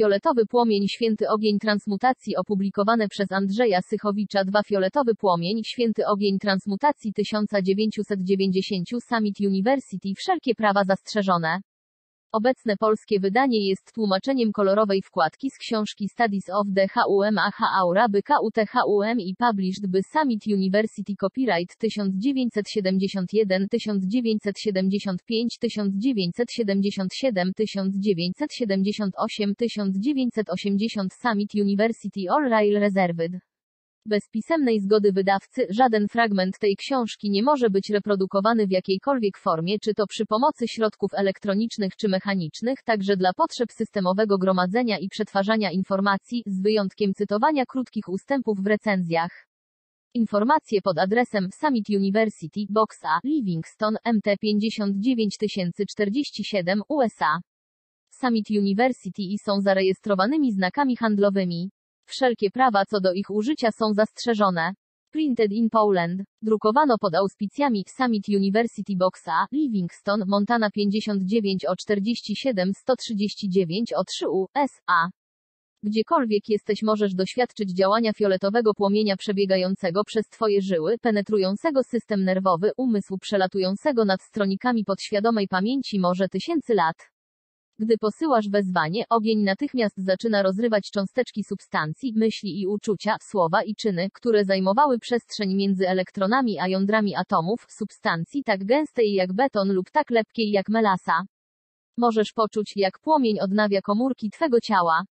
Fioletowy płomień Święty ogień transmutacji opublikowane przez Andrzeja Sychowicza 2 Fioletowy płomień Święty ogień transmutacji 1990 Summit University Wszelkie prawa zastrzeżone. Obecne polskie wydanie jest tłumaczeniem kolorowej wkładki z książki Studies of the HUMAH Aura by KUTHUM i Published by Summit University Copyright 1971 1975 1977 1978 1980 Summit University All Rail Reserved bez pisemnej zgody wydawcy, żaden fragment tej książki nie może być reprodukowany w jakiejkolwiek formie, czy to przy pomocy środków elektronicznych czy mechanicznych, także dla potrzeb systemowego gromadzenia i przetwarzania informacji, z wyjątkiem cytowania krótkich ustępów w recenzjach. Informacje pod adresem Summit University, Box A, Livingston, MT 59047, USA. Summit University i są zarejestrowanymi znakami handlowymi. Wszelkie prawa co do ich użycia są zastrzeżone. Printed in Poland. Drukowano pod auspicjami Summit University Boxa, Livingston, Montana 59 o 47 139 o 3 U, S.A. Gdziekolwiek jesteś możesz doświadczyć działania fioletowego płomienia przebiegającego przez Twoje żyły, penetrującego system nerwowy, umysł przelatującego nad stronikami podświadomej pamięci może tysięcy lat. Gdy posyłasz wezwanie, ogień natychmiast zaczyna rozrywać cząsteczki substancji, myśli i uczucia, słowa i czyny, które zajmowały przestrzeń między elektronami a jądrami atomów, substancji tak gęstej jak beton lub tak lepkiej jak melasa. Możesz poczuć, jak płomień odnawia komórki Twego ciała,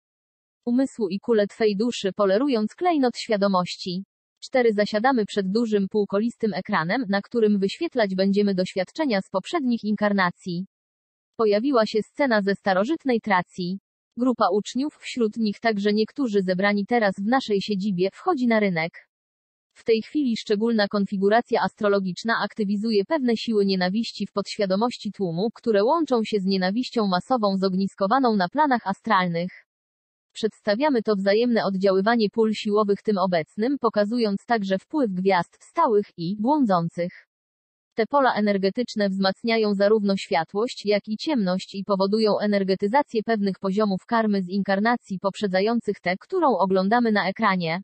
umysłu i kule Twej duszy, polerując klejnot świadomości. 4. Zasiadamy przed dużym półkolistym ekranem, na którym wyświetlać będziemy doświadczenia z poprzednich inkarnacji pojawiła się scena ze starożytnej Tracji. Grupa uczniów, wśród nich także niektórzy zebrani teraz w naszej siedzibie, wchodzi na rynek. W tej chwili szczególna konfiguracja astrologiczna aktywizuje pewne siły nienawiści w podświadomości tłumu, które łączą się z nienawiścią masową zogniskowaną na planach astralnych. Przedstawiamy to wzajemne oddziaływanie pól siłowych tym obecnym, pokazując także wpływ gwiazd stałych i błądzących. Te pola energetyczne wzmacniają zarówno światłość, jak i ciemność i powodują energetyzację pewnych poziomów karmy z inkarnacji poprzedzających tę, którą oglądamy na ekranie.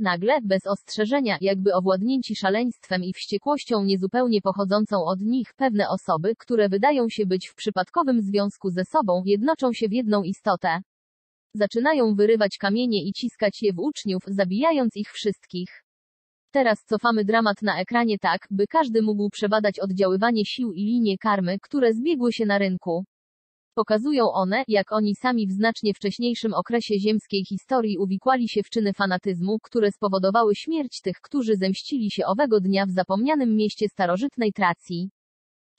Nagle, bez ostrzeżenia, jakby owładnięci szaleństwem i wściekłością niezupełnie pochodzącą od nich, pewne osoby, które wydają się być w przypadkowym związku ze sobą, jednoczą się w jedną istotę. Zaczynają wyrywać kamienie i ciskać je w uczniów, zabijając ich wszystkich. Teraz cofamy dramat na ekranie tak, by każdy mógł przebadać oddziaływanie sił i linie karmy, które zbiegły się na rynku. Pokazują one, jak oni sami w znacznie wcześniejszym okresie ziemskiej historii uwikłali się w czyny fanatyzmu, które spowodowały śmierć tych, którzy zemścili się owego dnia w zapomnianym mieście starożytnej Tracji.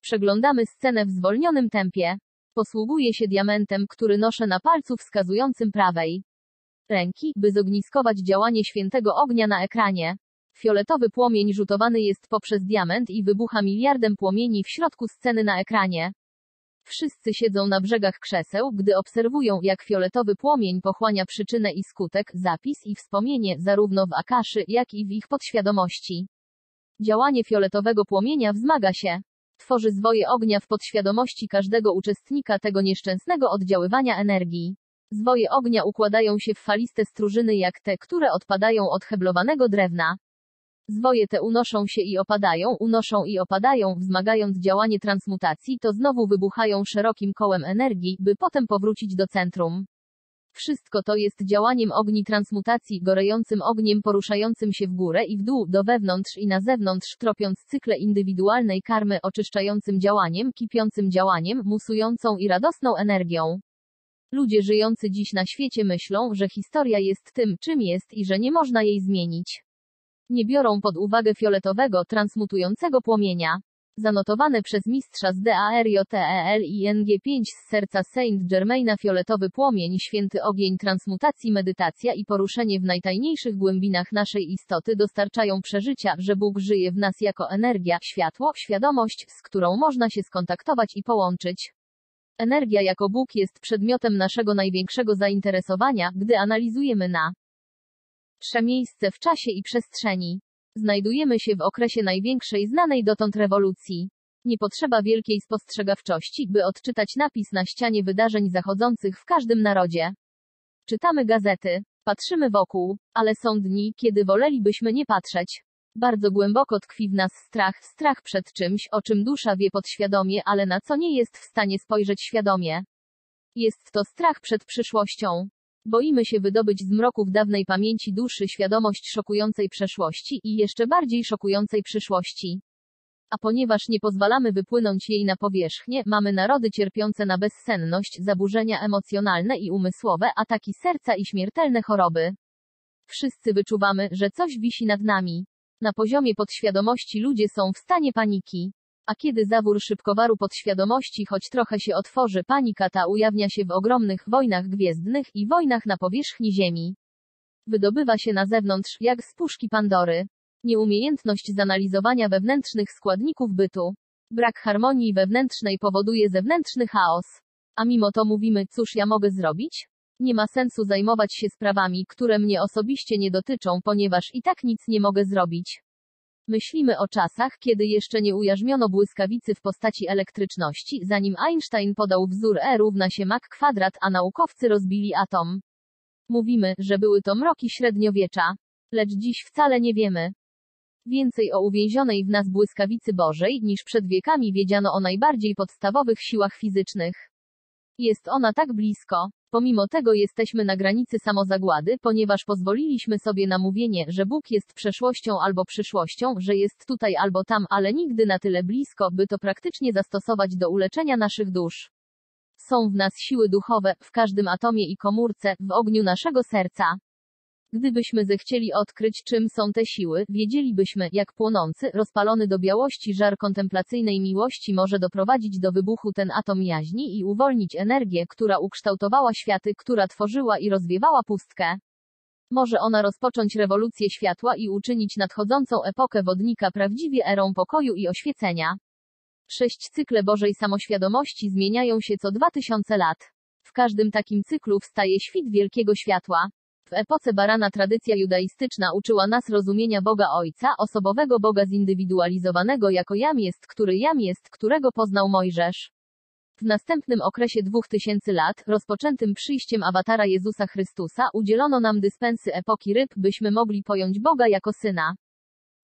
Przeglądamy scenę w zwolnionym tempie. Posługuję się diamentem, który noszę na palcu wskazującym prawej ręki, by zogniskować działanie świętego ognia na ekranie. Fioletowy płomień rzutowany jest poprzez diament i wybucha miliardem płomieni w środku sceny na ekranie. Wszyscy siedzą na brzegach krzeseł, gdy obserwują, jak fioletowy płomień pochłania przyczynę i skutek, zapis i wspomnienie, zarówno w akaszy, jak i w ich podświadomości. Działanie fioletowego płomienia wzmaga się. Tworzy zwoje ognia w podświadomości każdego uczestnika tego nieszczęsnego oddziaływania energii. Zwoje ognia układają się w faliste strużyny jak te, które odpadają od heblowanego drewna. Zwoje te unoszą się i opadają, unoszą i opadają, wzmagając działanie transmutacji, to znowu wybuchają szerokim kołem energii, by potem powrócić do centrum. Wszystko to jest działaniem ogni transmutacji, gorejącym ogniem poruszającym się w górę i w dół, do wewnątrz i na zewnątrz, tropiąc cykle indywidualnej karmy, oczyszczającym działaniem, kipiącym działaniem, musującą i radosną energią. Ludzie żyjący dziś na świecie myślą, że historia jest tym, czym jest i że nie można jej zmienić. Nie biorą pod uwagę fioletowego, transmutującego płomienia. Zanotowane przez mistrza z DARJTEL i NG5 z serca Saint Germaina fioletowy płomień, święty ogień transmutacji, medytacja i poruszenie w najtajniejszych głębinach naszej istoty dostarczają przeżycia, że Bóg żyje w nas jako energia, światło, świadomość, z którą można się skontaktować i połączyć. Energia jako Bóg jest przedmiotem naszego największego zainteresowania, gdy analizujemy na miejsce w czasie i przestrzeni. Znajdujemy się w okresie największej znanej dotąd rewolucji. Nie potrzeba wielkiej spostrzegawczości, by odczytać napis na ścianie wydarzeń zachodzących w każdym narodzie. Czytamy gazety, patrzymy wokół, ale są dni, kiedy wolelibyśmy nie patrzeć. Bardzo głęboko tkwi w nas strach, strach przed czymś, o czym dusza wie podświadomie, ale na co nie jest w stanie spojrzeć świadomie. Jest to strach przed przyszłością. Boimy się wydobyć z mroków dawnej pamięci duszy świadomość szokującej przeszłości i jeszcze bardziej szokującej przyszłości. A ponieważ nie pozwalamy wypłynąć jej na powierzchnię, mamy narody cierpiące na bezsenność, zaburzenia emocjonalne i umysłowe, ataki serca i śmiertelne choroby. Wszyscy wyczuwamy, że coś wisi nad nami. Na poziomie podświadomości ludzie są w stanie paniki. A kiedy zawór szybkowaru podświadomości choć trochę się otworzy, panika ta ujawnia się w ogromnych wojnach gwiezdnych i wojnach na powierzchni Ziemi. Wydobywa się na zewnątrz, jak z puszki Pandory. Nieumiejętność zanalizowania wewnętrznych składników bytu. Brak harmonii wewnętrznej powoduje zewnętrzny chaos. A mimo to mówimy, cóż ja mogę zrobić? Nie ma sensu zajmować się sprawami, które mnie osobiście nie dotyczą, ponieważ i tak nic nie mogę zrobić. Myślimy o czasach, kiedy jeszcze nie ujarzmiono błyskawicy w postaci elektryczności, zanim Einstein podał wzór E równa się Mach kwadrat, a naukowcy rozbili atom. Mówimy, że były to mroki średniowiecza. Lecz dziś wcale nie wiemy. Więcej o uwięzionej w nas błyskawicy Bożej, niż przed wiekami wiedziano o najbardziej podstawowych siłach fizycznych. Jest ona tak blisko. Pomimo tego jesteśmy na granicy samozagłady, ponieważ pozwoliliśmy sobie na mówienie, że Bóg jest przeszłością albo przyszłością, że jest tutaj albo tam, ale nigdy na tyle blisko, by to praktycznie zastosować do uleczenia naszych dusz. Są w nas siły duchowe, w każdym atomie i komórce, w ogniu naszego serca. Gdybyśmy zechcieli odkryć, czym są te siły, wiedzielibyśmy, jak płonący, rozpalony do białości żar kontemplacyjnej miłości może doprowadzić do wybuchu ten atom jaźni i uwolnić energię, która ukształtowała światy, która tworzyła i rozwiewała pustkę. Może ona rozpocząć rewolucję światła i uczynić nadchodzącą epokę wodnika prawdziwie erą pokoju i oświecenia. Sześć cykle Bożej samoświadomości zmieniają się co dwa tysiące lat. W każdym takim cyklu wstaje świt wielkiego światła. W epoce barana tradycja judaistyczna uczyła nas rozumienia Boga Ojca, osobowego Boga zindywidualizowanego jako Jam jest, który Jam jest, którego poznał Mojżesz. W następnym okresie dwóch tysięcy lat, rozpoczętym przyjściem awatara Jezusa Chrystusa, udzielono nam dyspensy epoki ryb, byśmy mogli pojąć Boga jako Syna.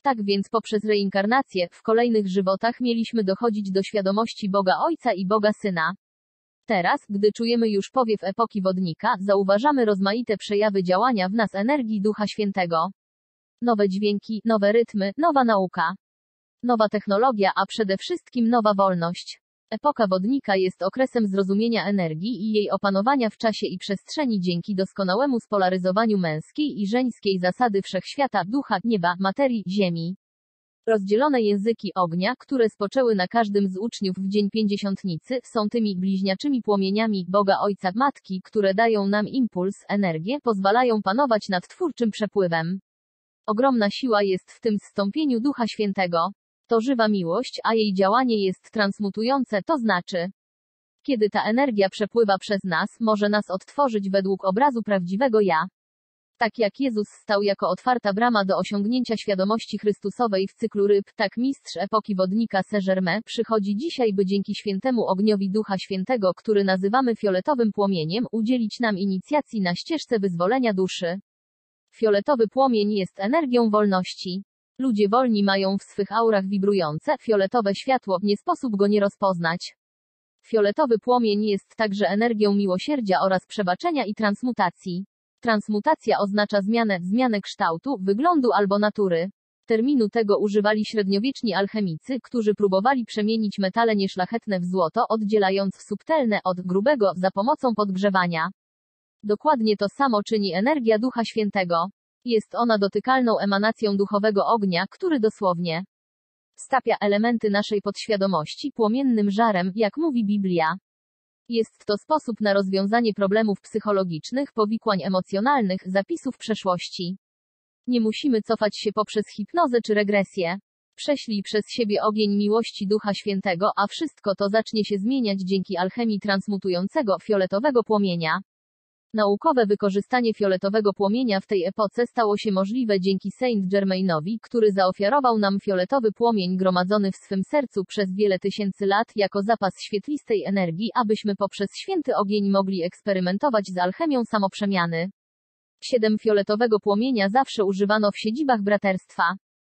Tak więc poprzez reinkarnację, w kolejnych żywotach mieliśmy dochodzić do świadomości Boga Ojca i Boga Syna. Teraz, gdy czujemy już powiew epoki wodnika, zauważamy rozmaite przejawy działania w nas energii Ducha Świętego. Nowe dźwięki, nowe rytmy, nowa nauka. Nowa technologia, a przede wszystkim nowa wolność. Epoka wodnika jest okresem zrozumienia energii i jej opanowania w czasie i przestrzeni dzięki doskonałemu spolaryzowaniu męskiej i żeńskiej zasady wszechświata, ducha, nieba, materii, ziemi. Rozdzielone języki ognia, które spoczęły na każdym z uczniów w dzień pięćdziesiątnicy, są tymi bliźniaczymi płomieniami Boga Ojca Matki, które dają nam impuls, energię, pozwalają panować nad twórczym przepływem. Ogromna siła jest w tym zstąpieniu Ducha Świętego. To żywa miłość, a jej działanie jest transmutujące, to znaczy, kiedy ta energia przepływa przez nas, może nas odtworzyć według obrazu prawdziwego ja. Tak jak Jezus stał jako otwarta brama do osiągnięcia świadomości Chrystusowej w cyklu ryb, tak mistrz epoki wodnika Saint-Germain przychodzi dzisiaj, by dzięki świętemu ogniowi Ducha Świętego, który nazywamy fioletowym płomieniem, udzielić nam inicjacji na ścieżce wyzwolenia duszy. Fioletowy płomień jest energią wolności. Ludzie wolni mają w swych aurach wibrujące, fioletowe światło, nie sposób go nie rozpoznać. Fioletowy płomień jest także energią miłosierdzia oraz przebaczenia i transmutacji. Transmutacja oznacza zmianę, zmianę kształtu, wyglądu albo natury. Terminu tego używali średniowieczni alchemicy, którzy próbowali przemienić metale nieszlachetne w złoto, oddzielając subtelne od grubego za pomocą podgrzewania. Dokładnie to samo czyni energia Ducha Świętego. Jest ona dotykalną emanacją duchowego ognia, który dosłownie stapia elementy naszej podświadomości płomiennym żarem, jak mówi Biblia. Jest to sposób na rozwiązanie problemów psychologicznych, powikłań emocjonalnych, zapisów przeszłości. Nie musimy cofać się poprzez hipnozę czy regresję. Prześlij przez siebie ogień miłości Ducha Świętego, a wszystko to zacznie się zmieniać dzięki alchemii transmutującego fioletowego płomienia. Naukowe wykorzystanie fioletowego płomienia w tej epoce stało się możliwe dzięki Saint Germainowi, który zaofiarował nam fioletowy płomień gromadzony w swym sercu przez wiele tysięcy lat jako zapas świetlistej energii, abyśmy poprzez święty ogień mogli eksperymentować z alchemią samoprzemiany. Siedem fioletowego płomienia zawsze używano w siedzibach braterstwa.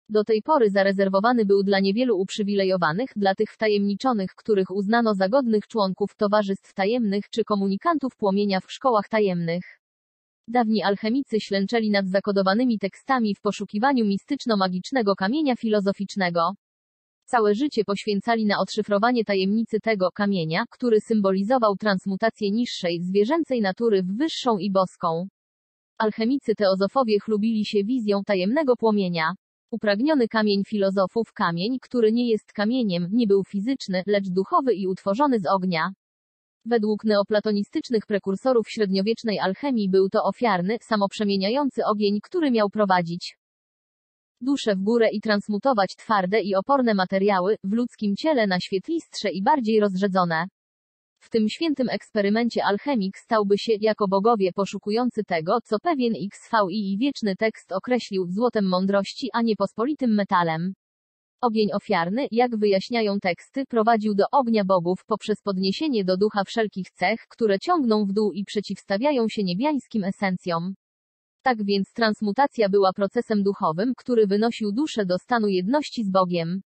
Do tej pory zarezerwowany był dla niewielu uprzywilejowanych, dla tych wtajemniczonych, których uznano za godnych członków towarzystw tajemnych czy komunikantów płomienia w szkołach tajemnych. Dawni alchemicy ślęczeli nad zakodowanymi tekstami w poszukiwaniu mistyczno-magicznego kamienia filozoficznego. Całe życie poświęcali na odszyfrowanie tajemnicy tego kamienia, który symbolizował transmutację niższej, zwierzęcej natury w wyższą i boską. Alchemicy teozofowie chlubili się wizją tajemnego płomienia. Upragniony kamień filozofów, kamień, który nie jest kamieniem, nie był fizyczny, lecz duchowy i utworzony z ognia. Według neoplatonistycznych prekursorów średniowiecznej alchemii był to ofiarny, samoprzemieniający ogień, który miał prowadzić duszę w górę i transmutować twarde i oporne materiały, w ludzkim ciele na świetlistsze i bardziej rozrzedzone. W tym świętym eksperymencie alchemik stałby się, jako bogowie poszukujący tego, co pewien XVI wieczny tekst określił złotem mądrości, a nie pospolitym metalem. Ogień ofiarny, jak wyjaśniają teksty, prowadził do ognia bogów poprzez podniesienie do ducha wszelkich cech, które ciągną w dół i przeciwstawiają się niebiańskim esencjom. Tak więc transmutacja była procesem duchowym, który wynosił duszę do stanu jedności z Bogiem.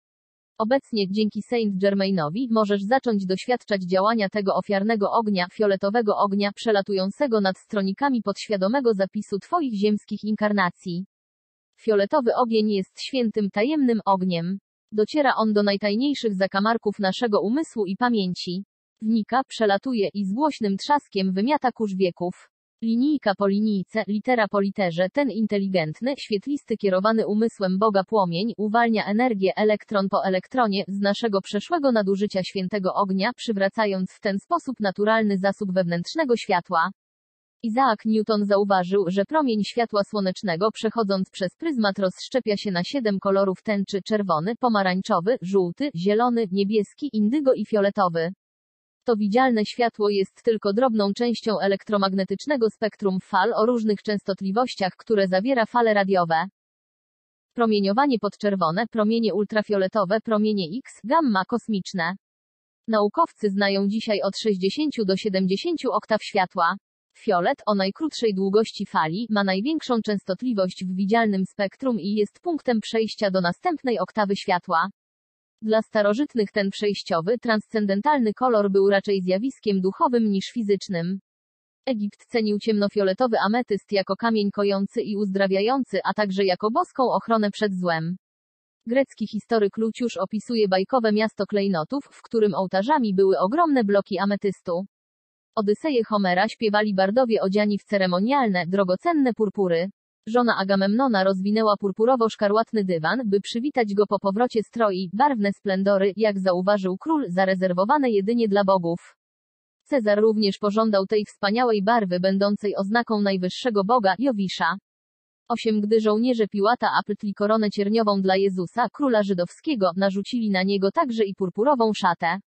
Obecnie, dzięki Saint Germainowi, możesz zacząć doświadczać działania tego ofiarnego ognia, fioletowego ognia, przelatującego nad stronikami podświadomego zapisu Twoich ziemskich inkarnacji. Fioletowy ogień jest świętym, tajemnym ogniem. Dociera on do najtajniejszych zakamarków naszego umysłu i pamięci. Wnika, przelatuje i z głośnym trzaskiem wymiata kurz wieków. Linijka po linijce, litera po literze, ten inteligentny, świetlisty kierowany umysłem Boga płomień, uwalnia energię elektron po elektronie, z naszego przeszłego nadużycia świętego ognia, przywracając w ten sposób naturalny zasób wewnętrznego światła. Isaac Newton zauważył, że promień światła słonecznego przechodząc przez pryzmat rozszczepia się na siedem kolorów tęczy czerwony, pomarańczowy, żółty, zielony, niebieski, indygo i fioletowy. To widzialne światło jest tylko drobną częścią elektromagnetycznego spektrum fal o różnych częstotliwościach, które zawiera fale radiowe. Promieniowanie podczerwone, promienie ultrafioletowe, promienie X, gamma kosmiczne. Naukowcy znają dzisiaj od 60 do 70 oktaw światła. Fiolet, o najkrótszej długości fali, ma największą częstotliwość w widzialnym spektrum i jest punktem przejścia do następnej oktawy światła. Dla starożytnych ten przejściowy, transcendentalny kolor był raczej zjawiskiem duchowym niż fizycznym. Egipt cenił ciemnofioletowy ametyst jako kamień kojący i uzdrawiający, a także jako boską ochronę przed złem. Grecki historyk Luciusz opisuje bajkowe miasto klejnotów, w którym ołtarzami były ogromne bloki ametystu. Odyseje Homera śpiewali bardowie odziani w ceremonialne, drogocenne purpury. Żona Agamemnona rozwinęła purpurowo-szkarłatny dywan, by przywitać go po powrocie stroi, barwne splendory, jak zauważył król, zarezerwowane jedynie dla bogów. Cezar również pożądał tej wspaniałej barwy będącej oznaką najwyższego boga, Jowisza. Osiem Gdy żołnierze Piłata apytli koronę cierniową dla Jezusa, króla żydowskiego, narzucili na niego także i purpurową szatę.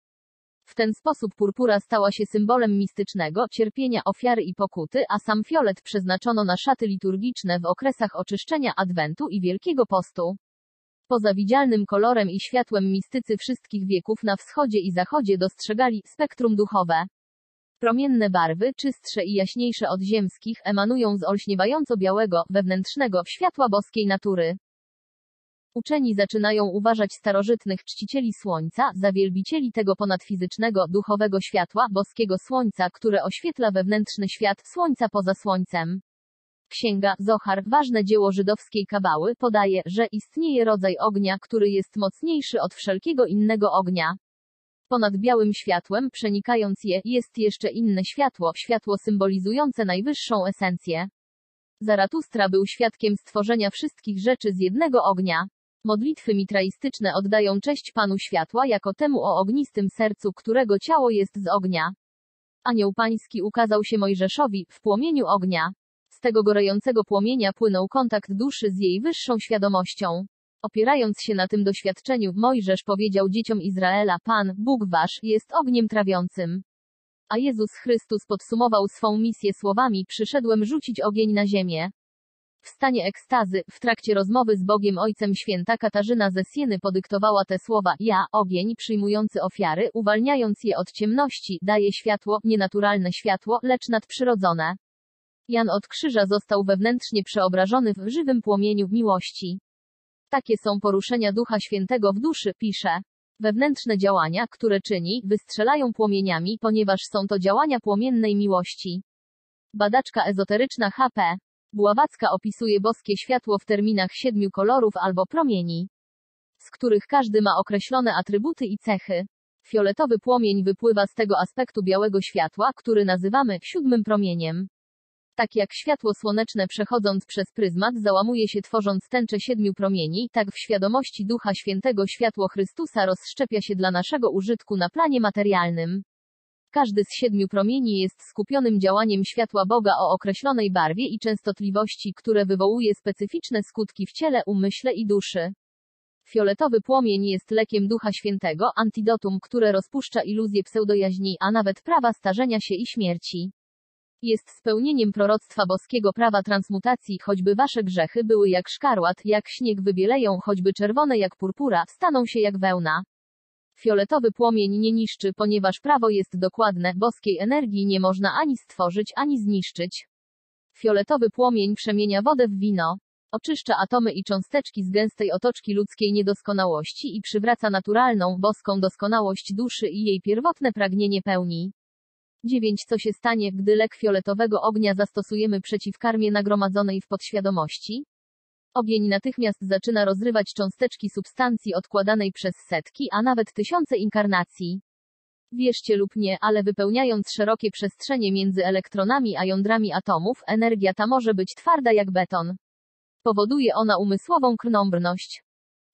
W ten sposób purpura stała się symbolem mistycznego, cierpienia ofiary i pokuty, a sam fiolet przeznaczono na szaty liturgiczne w okresach oczyszczenia Adwentu i Wielkiego Postu. Poza widzialnym kolorem i światłem mistycy wszystkich wieków na wschodzie i zachodzie dostrzegali spektrum duchowe. Promienne barwy, czystsze i jaśniejsze od ziemskich, emanują z olśniewająco białego, wewnętrznego, światła boskiej natury. Uczeni zaczynają uważać starożytnych czcicieli słońca za wielbicieli tego ponadfizycznego, duchowego światła, boskiego słońca, które oświetla wewnętrzny świat słońca poza słońcem. Księga Zohar, ważne dzieło żydowskiej kabały, podaje, że istnieje rodzaj ognia, który jest mocniejszy od wszelkiego innego ognia. Ponad białym światłem, przenikając je, jest jeszcze inne światło, światło symbolizujące najwyższą esencję. Zaratustra był świadkiem stworzenia wszystkich rzeczy z jednego ognia. Modlitwy mitraistyczne oddają cześć Panu Światła jako temu o ognistym sercu, którego ciało jest z ognia. Anioł Pański ukazał się Mojżeszowi w płomieniu ognia. Z tego gorącego płomienia płynął kontakt duszy z jej wyższą świadomością. Opierając się na tym doświadczeniu, Mojżesz powiedział dzieciom Izraela: Pan, Bóg wasz, jest ogniem trawiącym. A Jezus Chrystus podsumował swą misję słowami: Przyszedłem rzucić ogień na ziemię. W stanie ekstazy, w trakcie rozmowy z Bogiem Ojcem święta Katarzyna ze Sieny podyktowała te słowa: Ja, ogień, przyjmujący ofiary, uwalniając je od ciemności, daje światło, nienaturalne światło, lecz nadprzyrodzone. Jan od krzyża został wewnętrznie przeobrażony w żywym płomieniu miłości. Takie są poruszenia Ducha Świętego w duszy, pisze. Wewnętrzne działania, które czyni, wystrzelają płomieniami, ponieważ są to działania płomiennej miłości. Badaczka ezoteryczna HP. Bławacka opisuje boskie światło w terminach siedmiu kolorów albo promieni, z których każdy ma określone atrybuty i cechy. Fioletowy płomień wypływa z tego aspektu białego światła, który nazywamy siódmym promieniem. Tak jak światło słoneczne przechodząc przez pryzmat załamuje się tworząc tęczę siedmiu promieni, tak w świadomości Ducha Świętego światło Chrystusa rozszczepia się dla naszego użytku na planie materialnym. Każdy z siedmiu promieni jest skupionym działaniem światła Boga o określonej barwie i częstotliwości, które wywołuje specyficzne skutki w ciele, umyśle i duszy. Fioletowy płomień jest lekiem Ducha Świętego, antidotum, które rozpuszcza iluzję pseudojaźni, a nawet prawa starzenia się i śmierci. Jest spełnieniem proroctwa boskiego prawa transmutacji, choćby wasze grzechy były jak szkarłat, jak śnieg wybieleją, choćby czerwone jak purpura, staną się jak wełna. Fioletowy płomień nie niszczy, ponieważ prawo jest dokładne, boskiej energii nie można ani stworzyć, ani zniszczyć. Fioletowy płomień przemienia wodę w wino. Oczyszcza atomy i cząsteczki z gęstej otoczki ludzkiej niedoskonałości i przywraca naturalną, boską doskonałość duszy i jej pierwotne pragnienie pełni. 9. Co się stanie, gdy lek fioletowego ognia zastosujemy przeciw karmie nagromadzonej w podświadomości? Ogień natychmiast zaczyna rozrywać cząsteczki substancji odkładanej przez setki, a nawet tysiące inkarnacji. Wierzcie lub nie, ale wypełniając szerokie przestrzenie między elektronami a jądrami atomów, energia ta może być twarda jak beton. Powoduje ona umysłową krnąbrność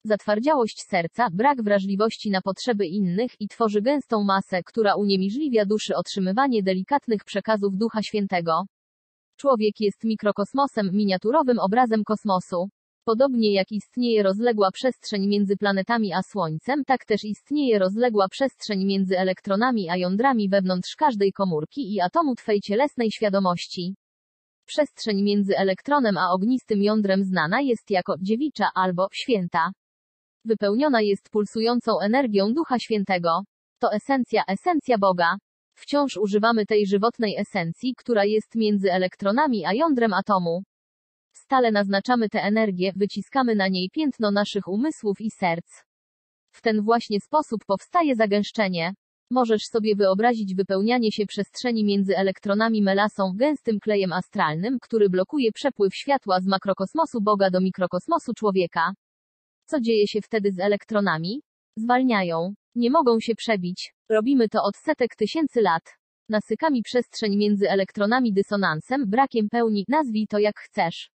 zatwardziałość serca, brak wrażliwości na potrzeby innych i tworzy gęstą masę, która uniemożliwia duszy otrzymywanie delikatnych przekazów Ducha Świętego. Człowiek jest mikrokosmosem, miniaturowym obrazem kosmosu. Podobnie jak istnieje rozległa przestrzeń między planetami a Słońcem, tak też istnieje rozległa przestrzeń między elektronami a jądrami wewnątrz każdej komórki i atomu Twej cielesnej świadomości. Przestrzeń między elektronem a ognistym jądrem znana jest jako dziewicza albo święta wypełniona jest pulsującą energią Ducha Świętego. To esencja, esencja Boga. Wciąż używamy tej żywotnej esencji, która jest między elektronami a jądrem atomu. Stale naznaczamy tę energię, wyciskamy na niej piętno naszych umysłów i serc. W ten właśnie sposób powstaje zagęszczenie. Możesz sobie wyobrazić wypełnianie się przestrzeni między elektronami melasą gęstym klejem astralnym, który blokuje przepływ światła z makrokosmosu Boga do mikrokosmosu człowieka. Co dzieje się wtedy z elektronami? Zwalniają. Nie mogą się przebić. Robimy to od setek tysięcy lat. Nasykami przestrzeń między elektronami dysonansem, brakiem pełni, nazwij to jak chcesz.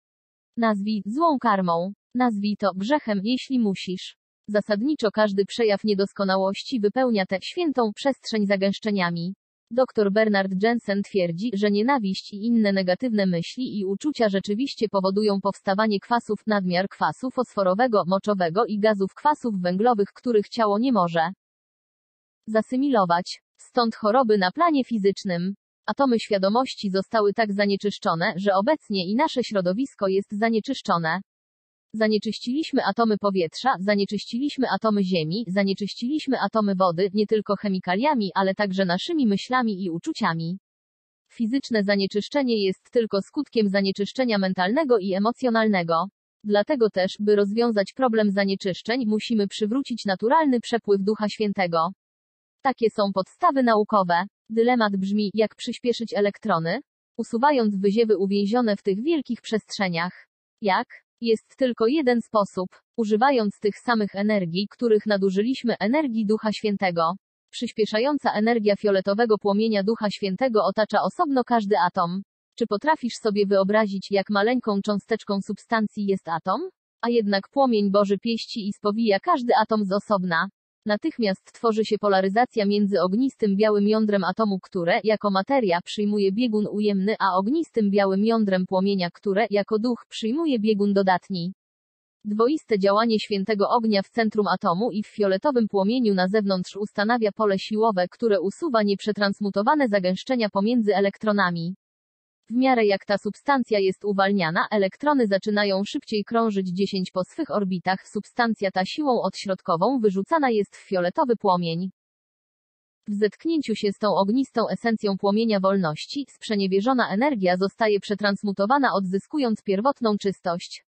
Nazwij złą karmą. Nazwij to grzechem, jeśli musisz. Zasadniczo każdy przejaw niedoskonałości wypełnia tę świętą przestrzeń zagęszczeniami. Dr Bernard Jensen twierdzi, że nienawiść i inne negatywne myśli i uczucia rzeczywiście powodują powstawanie kwasów, nadmiar kwasu fosforowego, moczowego i gazów kwasów węglowych, których ciało nie może zasymilować. Stąd choroby na planie fizycznym. Atomy świadomości zostały tak zanieczyszczone, że obecnie i nasze środowisko jest zanieczyszczone. Zanieczyściliśmy atomy powietrza, zanieczyściliśmy atomy ziemi, zanieczyściliśmy atomy wody, nie tylko chemikaliami, ale także naszymi myślami i uczuciami. Fizyczne zanieczyszczenie jest tylko skutkiem zanieczyszczenia mentalnego i emocjonalnego. Dlatego też, by rozwiązać problem zanieczyszczeń, musimy przywrócić naturalny przepływ Ducha Świętego. Takie są podstawy naukowe. Dylemat brzmi, jak przyspieszyć elektrony, usuwając wyziewy uwięzione w tych wielkich przestrzeniach. Jak? Jest tylko jeden sposób, używając tych samych energii, których nadużyliśmy energii Ducha Świętego. Przyspieszająca energia fioletowego płomienia Ducha Świętego otacza osobno każdy atom. Czy potrafisz sobie wyobrazić, jak maleńką cząsteczką substancji jest atom? A jednak płomień Boży pieści i spowija każdy atom z osobna. Natychmiast tworzy się polaryzacja między ognistym białym jądrem atomu, które, jako materia, przyjmuje biegun ujemny, a ognistym białym jądrem płomienia, które, jako duch, przyjmuje biegun dodatni. Dwoiste działanie świętego ognia w centrum atomu i w fioletowym płomieniu na zewnątrz ustanawia pole siłowe, które usuwa nieprzetransmutowane zagęszczenia pomiędzy elektronami. W miarę jak ta substancja jest uwalniana, elektrony zaczynają szybciej krążyć 10 po swych orbitach. Substancja ta siłą odśrodkową wyrzucana jest w fioletowy płomień. W zetknięciu się z tą ognistą esencją płomienia wolności, sprzeniewierzona energia zostaje przetransmutowana odzyskując pierwotną czystość.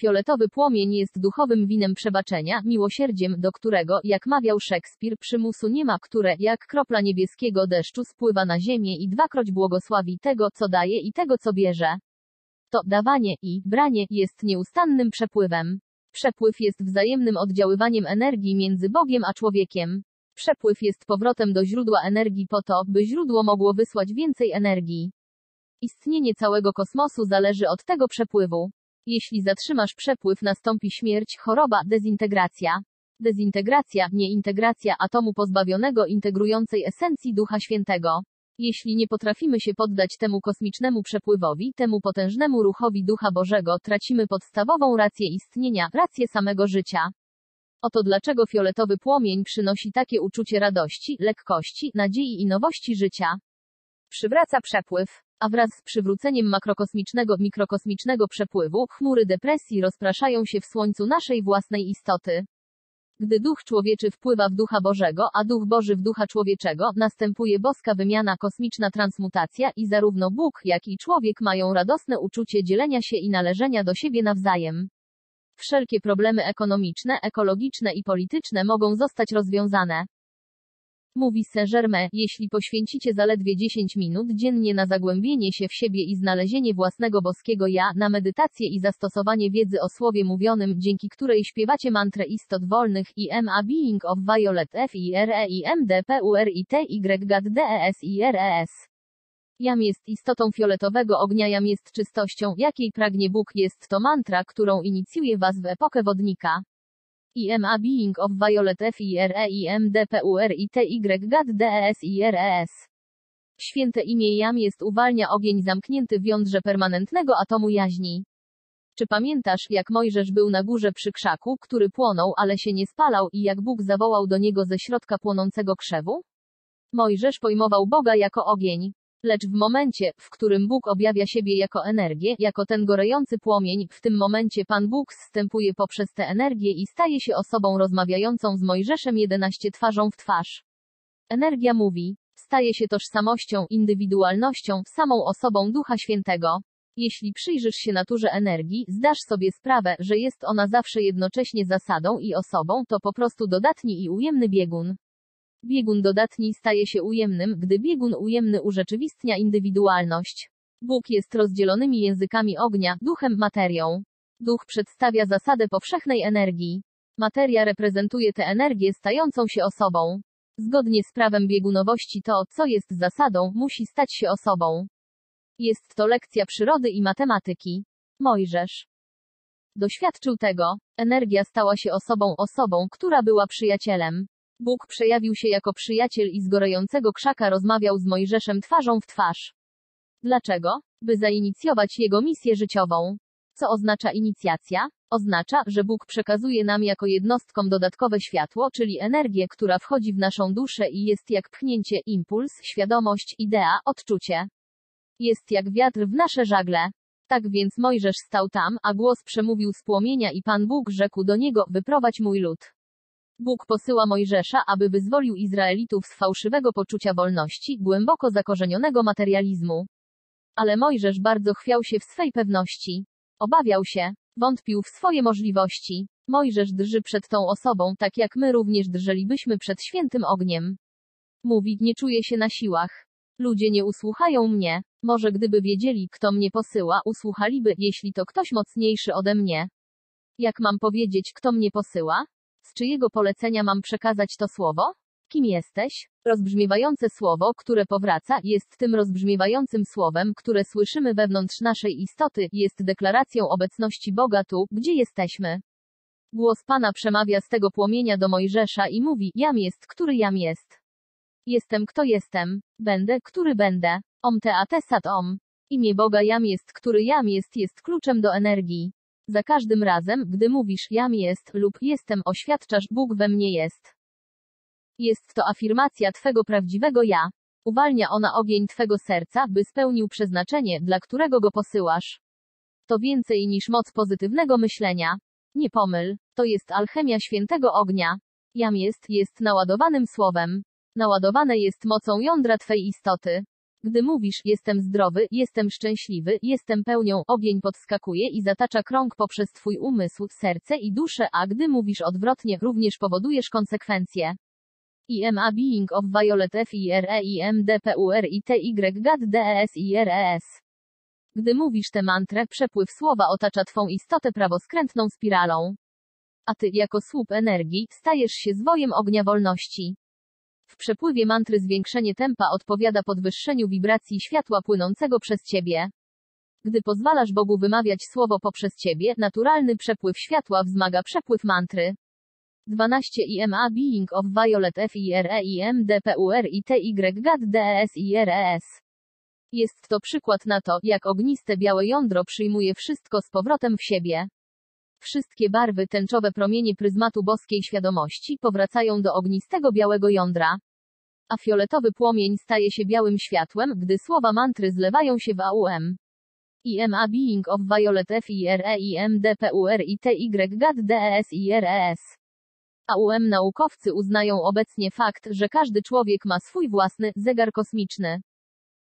Fioletowy płomień jest duchowym winem przebaczenia, miłosierdziem, do którego, jak mawiał Szekspir, przymusu nie ma, które, jak kropla niebieskiego deszczu spływa na ziemię i dwakroć błogosławi tego, co daje i tego, co bierze. To dawanie i branie jest nieustannym przepływem. Przepływ jest wzajemnym oddziaływaniem energii między Bogiem a człowiekiem. Przepływ jest powrotem do źródła energii po to, by źródło mogło wysłać więcej energii. Istnienie całego kosmosu zależy od tego przepływu. Jeśli zatrzymasz przepływ nastąpi śmierć, choroba, dezintegracja. Dezintegracja, nie integracja atomu pozbawionego integrującej esencji Ducha Świętego. Jeśli nie potrafimy się poddać temu kosmicznemu przepływowi, temu potężnemu ruchowi Ducha Bożego, tracimy podstawową rację istnienia, rację samego życia. Oto dlaczego fioletowy płomień przynosi takie uczucie radości, lekkości, nadziei i nowości życia. Przywraca przepływ a wraz z przywróceniem makrokosmicznego, mikrokosmicznego przepływu, chmury depresji rozpraszają się w słońcu naszej własnej istoty. Gdy duch człowieczy wpływa w ducha Bożego, a duch Boży w ducha człowieczego, następuje boska wymiana kosmiczna transmutacja i zarówno Bóg, jak i człowiek mają radosne uczucie dzielenia się i należenia do siebie nawzajem. Wszelkie problemy ekonomiczne, ekologiczne i polityczne mogą zostać rozwiązane. Mówi Saint-Germain, jeśli poświęcicie zaledwie 10 minut dziennie na zagłębienie się w siebie i znalezienie własnego boskiego ja, na medytację i zastosowanie wiedzy o słowie mówionym, dzięki której śpiewacie mantrę istot wolnych i M a being of violet F I R E I M D P U R I T Y GAD D E S I R E S. Jam jest istotą fioletowego ognia, jam jest czystością, jakiej pragnie Bóg, jest to mantra, którą inicjuje was w epokę wodnika. IMA Being of Violet FIREIMDPURITY GADDESIRES. Święte imię Jam jest uwalnia ogień zamknięty w jądrze permanentnego atomu jaźni. Czy pamiętasz, jak Mojżesz był na górze przy krzaku, który płonął, ale się nie spalał i jak Bóg zawołał do niego ze środka płonącego krzewu? Mojżesz pojmował Boga jako ogień. Lecz w momencie, w którym Bóg objawia siebie jako energię, jako ten gorejący płomień, w tym momencie Pan Bóg zstępuje poprzez tę energię i staje się osobą rozmawiającą z Mojżeszem 11 twarzą w twarz. Energia mówi, staje się tożsamością, indywidualnością, samą osobą Ducha Świętego. Jeśli przyjrzysz się naturze energii, zdasz sobie sprawę, że jest ona zawsze jednocześnie zasadą i osobą, to po prostu dodatni i ujemny biegun. Biegun dodatni staje się ujemnym, gdy biegun ujemny urzeczywistnia indywidualność. Bóg jest rozdzielonymi językami ognia, duchem, materią. Duch przedstawia zasadę powszechnej energii. Materia reprezentuje tę energię stającą się osobą. Zgodnie z prawem biegunowości to, co jest zasadą, musi stać się osobą. Jest to lekcja przyrody i matematyki. Mojżesz doświadczył tego. Energia stała się osobą, osobą, która była przyjacielem. Bóg przejawił się jako przyjaciel i z gorejącego krzaka rozmawiał z Mojżeszem twarzą w twarz. Dlaczego? By zainicjować jego misję życiową. Co oznacza inicjacja? Oznacza, że Bóg przekazuje nam jako jednostkom dodatkowe światło, czyli energię, która wchodzi w naszą duszę i jest jak pchnięcie, impuls, świadomość, idea, odczucie. Jest jak wiatr w nasze żagle. Tak więc Mojżesz stał tam, a głos przemówił z płomienia i Pan Bóg rzekł do niego, wyprowadź mój lud. Bóg posyła Mojżesza, aby wyzwolił Izraelitów z fałszywego poczucia wolności, głęboko zakorzenionego materializmu. Ale Mojżesz bardzo chwiał się w swej pewności. Obawiał się. Wątpił w swoje możliwości. Mojżesz drży przed tą osobą, tak jak my również drżelibyśmy przed świętym ogniem. Mówi, nie czuję się na siłach. Ludzie nie usłuchają mnie. Może gdyby wiedzieli, kto mnie posyła, usłuchaliby, jeśli to ktoś mocniejszy ode mnie. Jak mam powiedzieć, kto mnie posyła? Z czyjego polecenia mam przekazać to słowo? Kim jesteś? Rozbrzmiewające słowo, które powraca, jest tym rozbrzmiewającym słowem, które słyszymy wewnątrz naszej istoty, jest deklaracją obecności Boga tu, gdzie jesteśmy. Głos Pana przemawia z tego płomienia do Mojżesza i mówi: Jam jest, który jam jest. Jestem, kto jestem. Będę, który będę. Om te atesat om. Imię Boga Jam jest, który Jam jest, jest kluczem do energii. Za każdym razem, gdy mówisz Jam jest lub jestem, oświadczasz Bóg we mnie jest. Jest to afirmacja Twego prawdziwego ja. Uwalnia ona ogień Twego serca, by spełnił przeznaczenie, dla którego go posyłasz. To więcej niż moc pozytywnego myślenia. Nie pomyl, to jest alchemia świętego ognia. Jam jest, jest naładowanym słowem. Naładowane jest mocą jądra Twej istoty. Gdy mówisz, jestem zdrowy, jestem szczęśliwy, jestem pełnią, ogień podskakuje i zatacza krąg poprzez Twój umysł, serce i duszę, a gdy mówisz odwrotnie, również powodujesz konsekwencje. IMA Being of Violet FIRE ITY GAD DES IRES. Gdy mówisz tę mantrę, przepływ słowa otacza Twą istotę prawoskrętną spiralą. A Ty, jako słup energii, stajesz się zwojem ognia wolności. W przepływie mantry zwiększenie tempa odpowiada podwyższeniu wibracji światła płynącego przez Ciebie. Gdy pozwalasz Bogu wymawiać słowo poprzez Ciebie, naturalny przepływ światła wzmaga przepływ mantry. 12 IMA Being of Violet FIRE IMDPUR ITY GAD DES IRES. Jest to przykład na to, jak ogniste białe jądro przyjmuje wszystko z powrotem w siebie. Wszystkie barwy tęczowe promienie pryzmatu boskiej świadomości powracają do ognistego białego jądra. A fioletowy płomień staje się białym światłem, gdy słowa mantry zlewają się w AUM. IMA Being of Violet FIRE IMDPUR ITY GAD DES IRES. AUM naukowcy uznają obecnie fakt, że każdy człowiek ma swój własny zegar kosmiczny.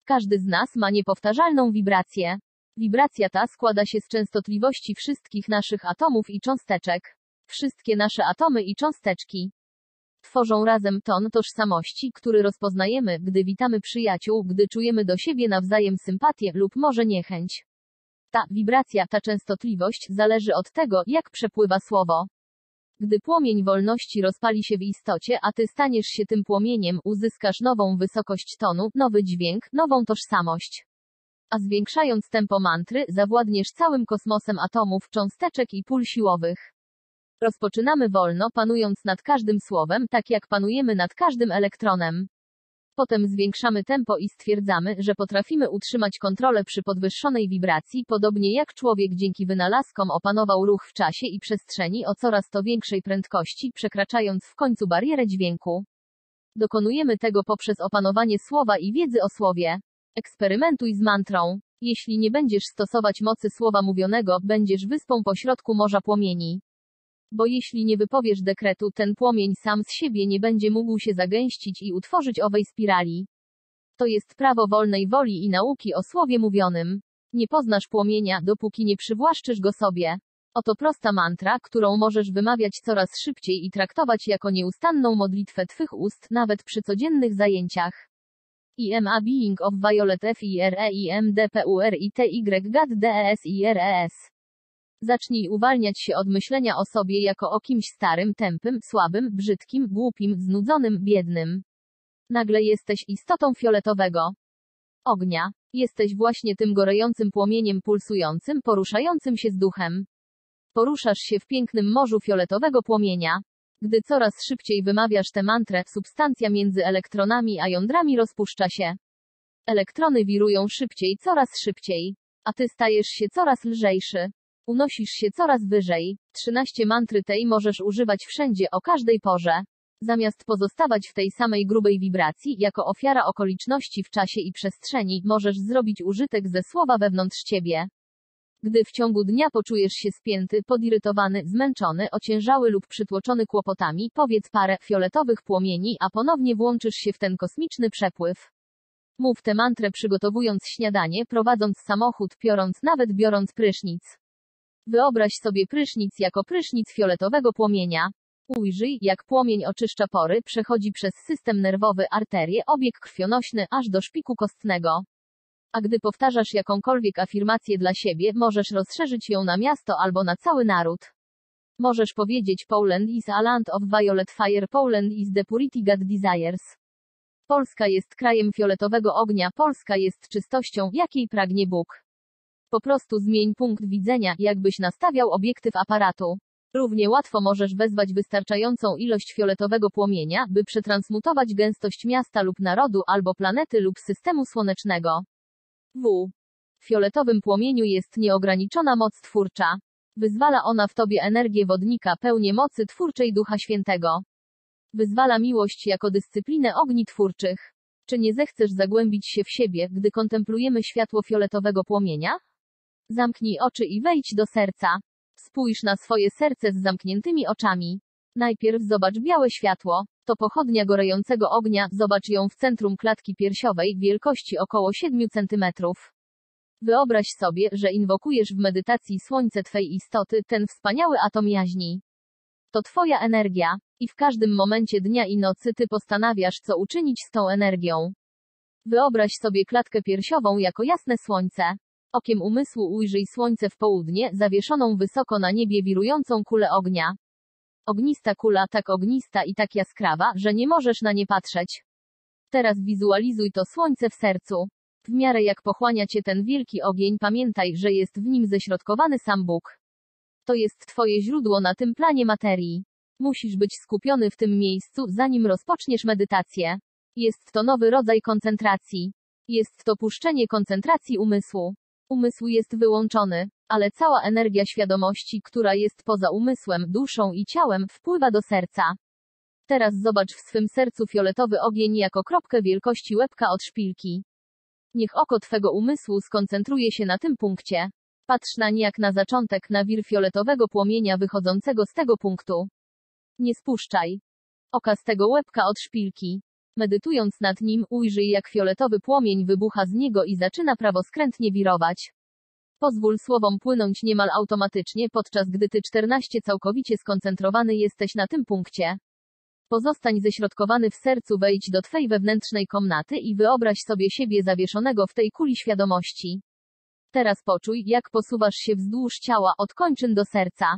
Każdy z nas ma niepowtarzalną wibrację. Wibracja ta składa się z częstotliwości wszystkich naszych atomów i cząsteczek. Wszystkie nasze atomy i cząsteczki tworzą razem ton tożsamości, który rozpoznajemy, gdy witamy przyjaciół, gdy czujemy do siebie nawzajem sympatię lub może niechęć. Ta wibracja, ta częstotliwość zależy od tego, jak przepływa słowo. Gdy płomień wolności rozpali się w istocie, a ty staniesz się tym płomieniem, uzyskasz nową wysokość tonu, nowy dźwięk, nową tożsamość. A zwiększając tempo mantry, zawładniesz całym kosmosem atomów, cząsteczek i pól siłowych. Rozpoczynamy wolno, panując nad każdym słowem, tak jak panujemy nad każdym elektronem. Potem zwiększamy tempo i stwierdzamy, że potrafimy utrzymać kontrolę przy podwyższonej wibracji, podobnie jak człowiek dzięki wynalazkom opanował ruch w czasie i przestrzeni o coraz to większej prędkości, przekraczając w końcu barierę dźwięku. Dokonujemy tego poprzez opanowanie słowa i wiedzy o słowie. Eksperymentuj z mantrą. Jeśli nie będziesz stosować mocy słowa mówionego, będziesz wyspą pośrodku morza płomieni. Bo jeśli nie wypowiesz dekretu, ten płomień sam z siebie nie będzie mógł się zagęścić i utworzyć owej spirali. To jest prawo wolnej woli i nauki o słowie mówionym. Nie poznasz płomienia, dopóki nie przywłaszczysz go sobie. Oto prosta mantra, którą możesz wymawiać coraz szybciej i traktować jako nieustanną modlitwę Twych ust, nawet przy codziennych zajęciach. IMA Being of Violet FIRE IMDPUR ITY GAD DES IRES. Zacznij uwalniać się od myślenia o sobie jako o kimś starym, tępym, słabym, brzydkim, głupim, znudzonym, biednym. Nagle jesteś istotą fioletowego ognia. Jesteś właśnie tym gorejącym płomieniem pulsującym, poruszającym się z duchem. Poruszasz się w pięknym morzu fioletowego płomienia. Gdy coraz szybciej wymawiasz tę mantrę, substancja między elektronami a jądrami rozpuszcza się. Elektrony wirują szybciej, coraz szybciej. A ty stajesz się coraz lżejszy. Unosisz się coraz wyżej. 13 mantry tej możesz używać wszędzie o każdej porze. Zamiast pozostawać w tej samej grubej wibracji, jako ofiara okoliczności w czasie i przestrzeni, możesz zrobić użytek ze słowa wewnątrz ciebie. Gdy w ciągu dnia poczujesz się spięty, podirytowany, zmęczony, ociężały lub przytłoczony kłopotami, powiedz parę fioletowych płomieni, a ponownie włączysz się w ten kosmiczny przepływ. Mów tę mantrę przygotowując śniadanie, prowadząc samochód, piorąc nawet biorąc prysznic. Wyobraź sobie prysznic jako prysznic fioletowego płomienia. Ujrzyj, jak płomień oczyszcza pory, przechodzi przez system nerwowy, arterie, obieg krwionośny, aż do szpiku kostnego. A gdy powtarzasz jakąkolwiek afirmację dla siebie, możesz rozszerzyć ją na miasto albo na cały naród. Możesz powiedzieć Poland is a land of violet fire, Poland is the purity God desires. Polska jest krajem fioletowego ognia, Polska jest czystością, jakiej pragnie Bóg. Po prostu zmień punkt widzenia, jakbyś nastawiał obiektyw aparatu. Równie łatwo możesz wezwać wystarczającą ilość fioletowego płomienia, by przetransmutować gęstość miasta lub narodu albo planety lub systemu słonecznego. W fioletowym płomieniu jest nieograniczona moc twórcza. Wyzwala ona w tobie energię wodnika, pełnię mocy twórczej Ducha Świętego. Wyzwala miłość jako dyscyplinę ogni twórczych. Czy nie zechcesz zagłębić się w siebie, gdy kontemplujemy światło fioletowego płomienia? Zamknij oczy i wejdź do serca. Spójrz na swoje serce z zamkniętymi oczami. Najpierw zobacz białe światło. To pochodnia gorejącego ognia, zobacz ją w centrum klatki piersiowej, wielkości około 7 cm. Wyobraź sobie, że inwokujesz w medytacji słońce Twej istoty, ten wspaniały atom jaźni. To Twoja energia. I w każdym momencie dnia i nocy Ty postanawiasz, co uczynić z tą energią. Wyobraź sobie klatkę piersiową jako jasne słońce. Okiem umysłu ujrzyj słońce w południe, zawieszoną wysoko na niebie wirującą kulę ognia. Ognista kula, tak ognista i tak jaskrawa, że nie możesz na nie patrzeć. Teraz wizualizuj to słońce w sercu. W miarę jak pochłania cię ten wielki ogień, pamiętaj, że jest w nim ześrodkowany sam Bóg. To jest twoje źródło na tym planie materii. Musisz być skupiony w tym miejscu, zanim rozpoczniesz medytację. Jest to nowy rodzaj koncentracji. Jest to puszczenie koncentracji umysłu. Umysł jest wyłączony, ale cała energia świadomości, która jest poza umysłem, duszą i ciałem, wpływa do serca. Teraz zobacz w swym sercu fioletowy ogień jako kropkę wielkości łebka od szpilki. Niech oko twego umysłu skoncentruje się na tym punkcie. Patrz na nie jak na zaczątek, na wir fioletowego płomienia wychodzącego z tego punktu. Nie spuszczaj oka z tego łebka od szpilki. Medytując nad nim, ujrzyj jak fioletowy płomień wybucha z niego i zaczyna prawoskrętnie wirować. Pozwól słowom płynąć niemal automatycznie, podczas gdy ty 14 całkowicie skoncentrowany jesteś na tym punkcie. Pozostań ześrodkowany w sercu, wejdź do Twej wewnętrznej komnaty i wyobraź sobie siebie zawieszonego w tej kuli świadomości. Teraz poczuj, jak posuwasz się wzdłuż ciała od kończyn do serca.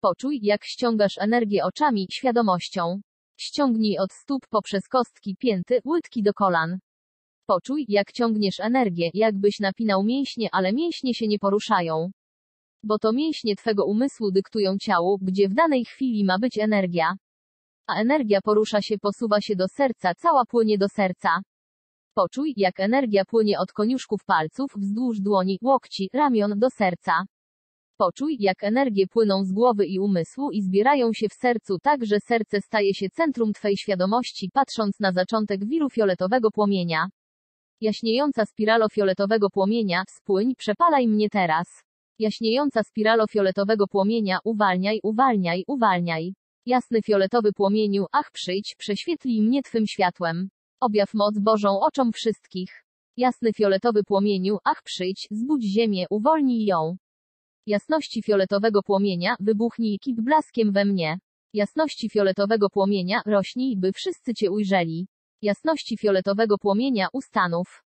Poczuj, jak ściągasz energię oczami, świadomością. Ściągnij od stóp poprzez kostki pięty, łydki do kolan. Poczuj, jak ciągniesz energię, jakbyś napinał mięśnie, ale mięśnie się nie poruszają. Bo to mięśnie Twego umysłu dyktują ciału, gdzie w danej chwili ma być energia. A energia porusza się, posuwa się do serca, cała płynie do serca. Poczuj, jak energia płynie od koniuszków palców, wzdłuż dłoni, łokci, ramion, do serca. Poczuj, jak energie płyną z głowy i umysłu i zbierają się w sercu tak, że serce staje się centrum Twej świadomości, patrząc na zaczątek wiru fioletowego płomienia. Jaśniejąca spiralo fioletowego płomienia, spłyń, przepalaj mnie teraz. Jaśniejąca spiralo fioletowego płomienia, uwalniaj, uwalniaj, uwalniaj. Jasny fioletowy płomieniu, ach przyjdź, prześwietli mnie Twym światłem. Objaw moc Bożą oczom wszystkich. Jasny fioletowy płomieniu, ach przyjdź, zbudź ziemię, uwolnij ją. Jasności fioletowego płomienia, wybuchnij kip blaskiem we mnie. Jasności fioletowego płomienia, rośnij, by wszyscy Cię ujrzeli. Jasności fioletowego płomienia, ustanów.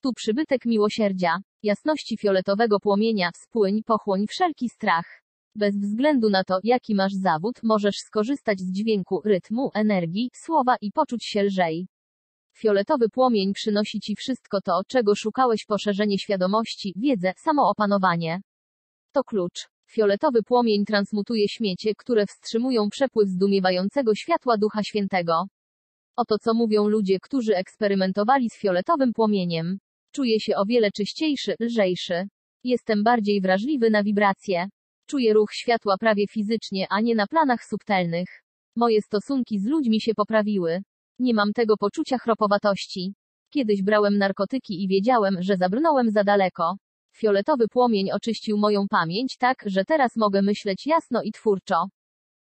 Tu przybytek miłosierdzia. Jasności fioletowego płomienia, spłyń, pochłoń wszelki strach. Bez względu na to, jaki masz zawód, możesz skorzystać z dźwięku, rytmu, energii, słowa i poczuć się lżej. Fioletowy płomień przynosi ci wszystko to, czego szukałeś poszerzenie świadomości, wiedzę, samoopanowanie. To klucz. Fioletowy płomień transmutuje śmiecie, które wstrzymują przepływ zdumiewającego światła Ducha Świętego. Oto co mówią ludzie, którzy eksperymentowali z fioletowym płomieniem. Czuję się o wiele czyściejszy, lżejszy. Jestem bardziej wrażliwy na wibracje. Czuję ruch światła prawie fizycznie, a nie na planach subtelnych. Moje stosunki z ludźmi się poprawiły. Nie mam tego poczucia chropowatości. Kiedyś brałem narkotyki i wiedziałem, że zabrnąłem za daleko. Fioletowy płomień oczyścił moją pamięć tak, że teraz mogę myśleć jasno i twórczo.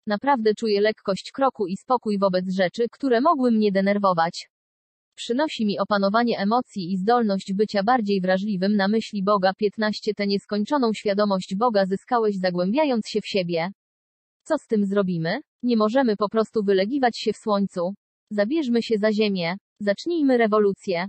Naprawdę czuję lekkość kroku i spokój wobec rzeczy, które mogły mnie denerwować. Przynosi mi opanowanie emocji i zdolność bycia bardziej wrażliwym na myśli Boga. 15 Tę nieskończoną świadomość Boga zyskałeś zagłębiając się w siebie. Co z tym zrobimy? Nie możemy po prostu wylegiwać się w słońcu. Zabierzmy się za ziemię. Zacznijmy rewolucję.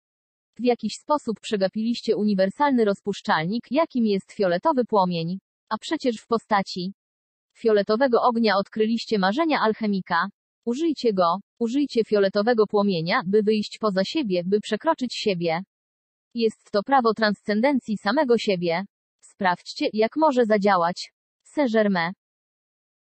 W jakiś sposób przegapiliście uniwersalny rozpuszczalnik, jakim jest fioletowy płomień. A przecież w postaci fioletowego ognia odkryliście marzenia alchemika. Użyjcie go, użyjcie fioletowego płomienia, by wyjść poza siebie, by przekroczyć siebie. Jest to prawo transcendencji samego siebie. Sprawdźcie, jak może zadziałać. Saint-Germain.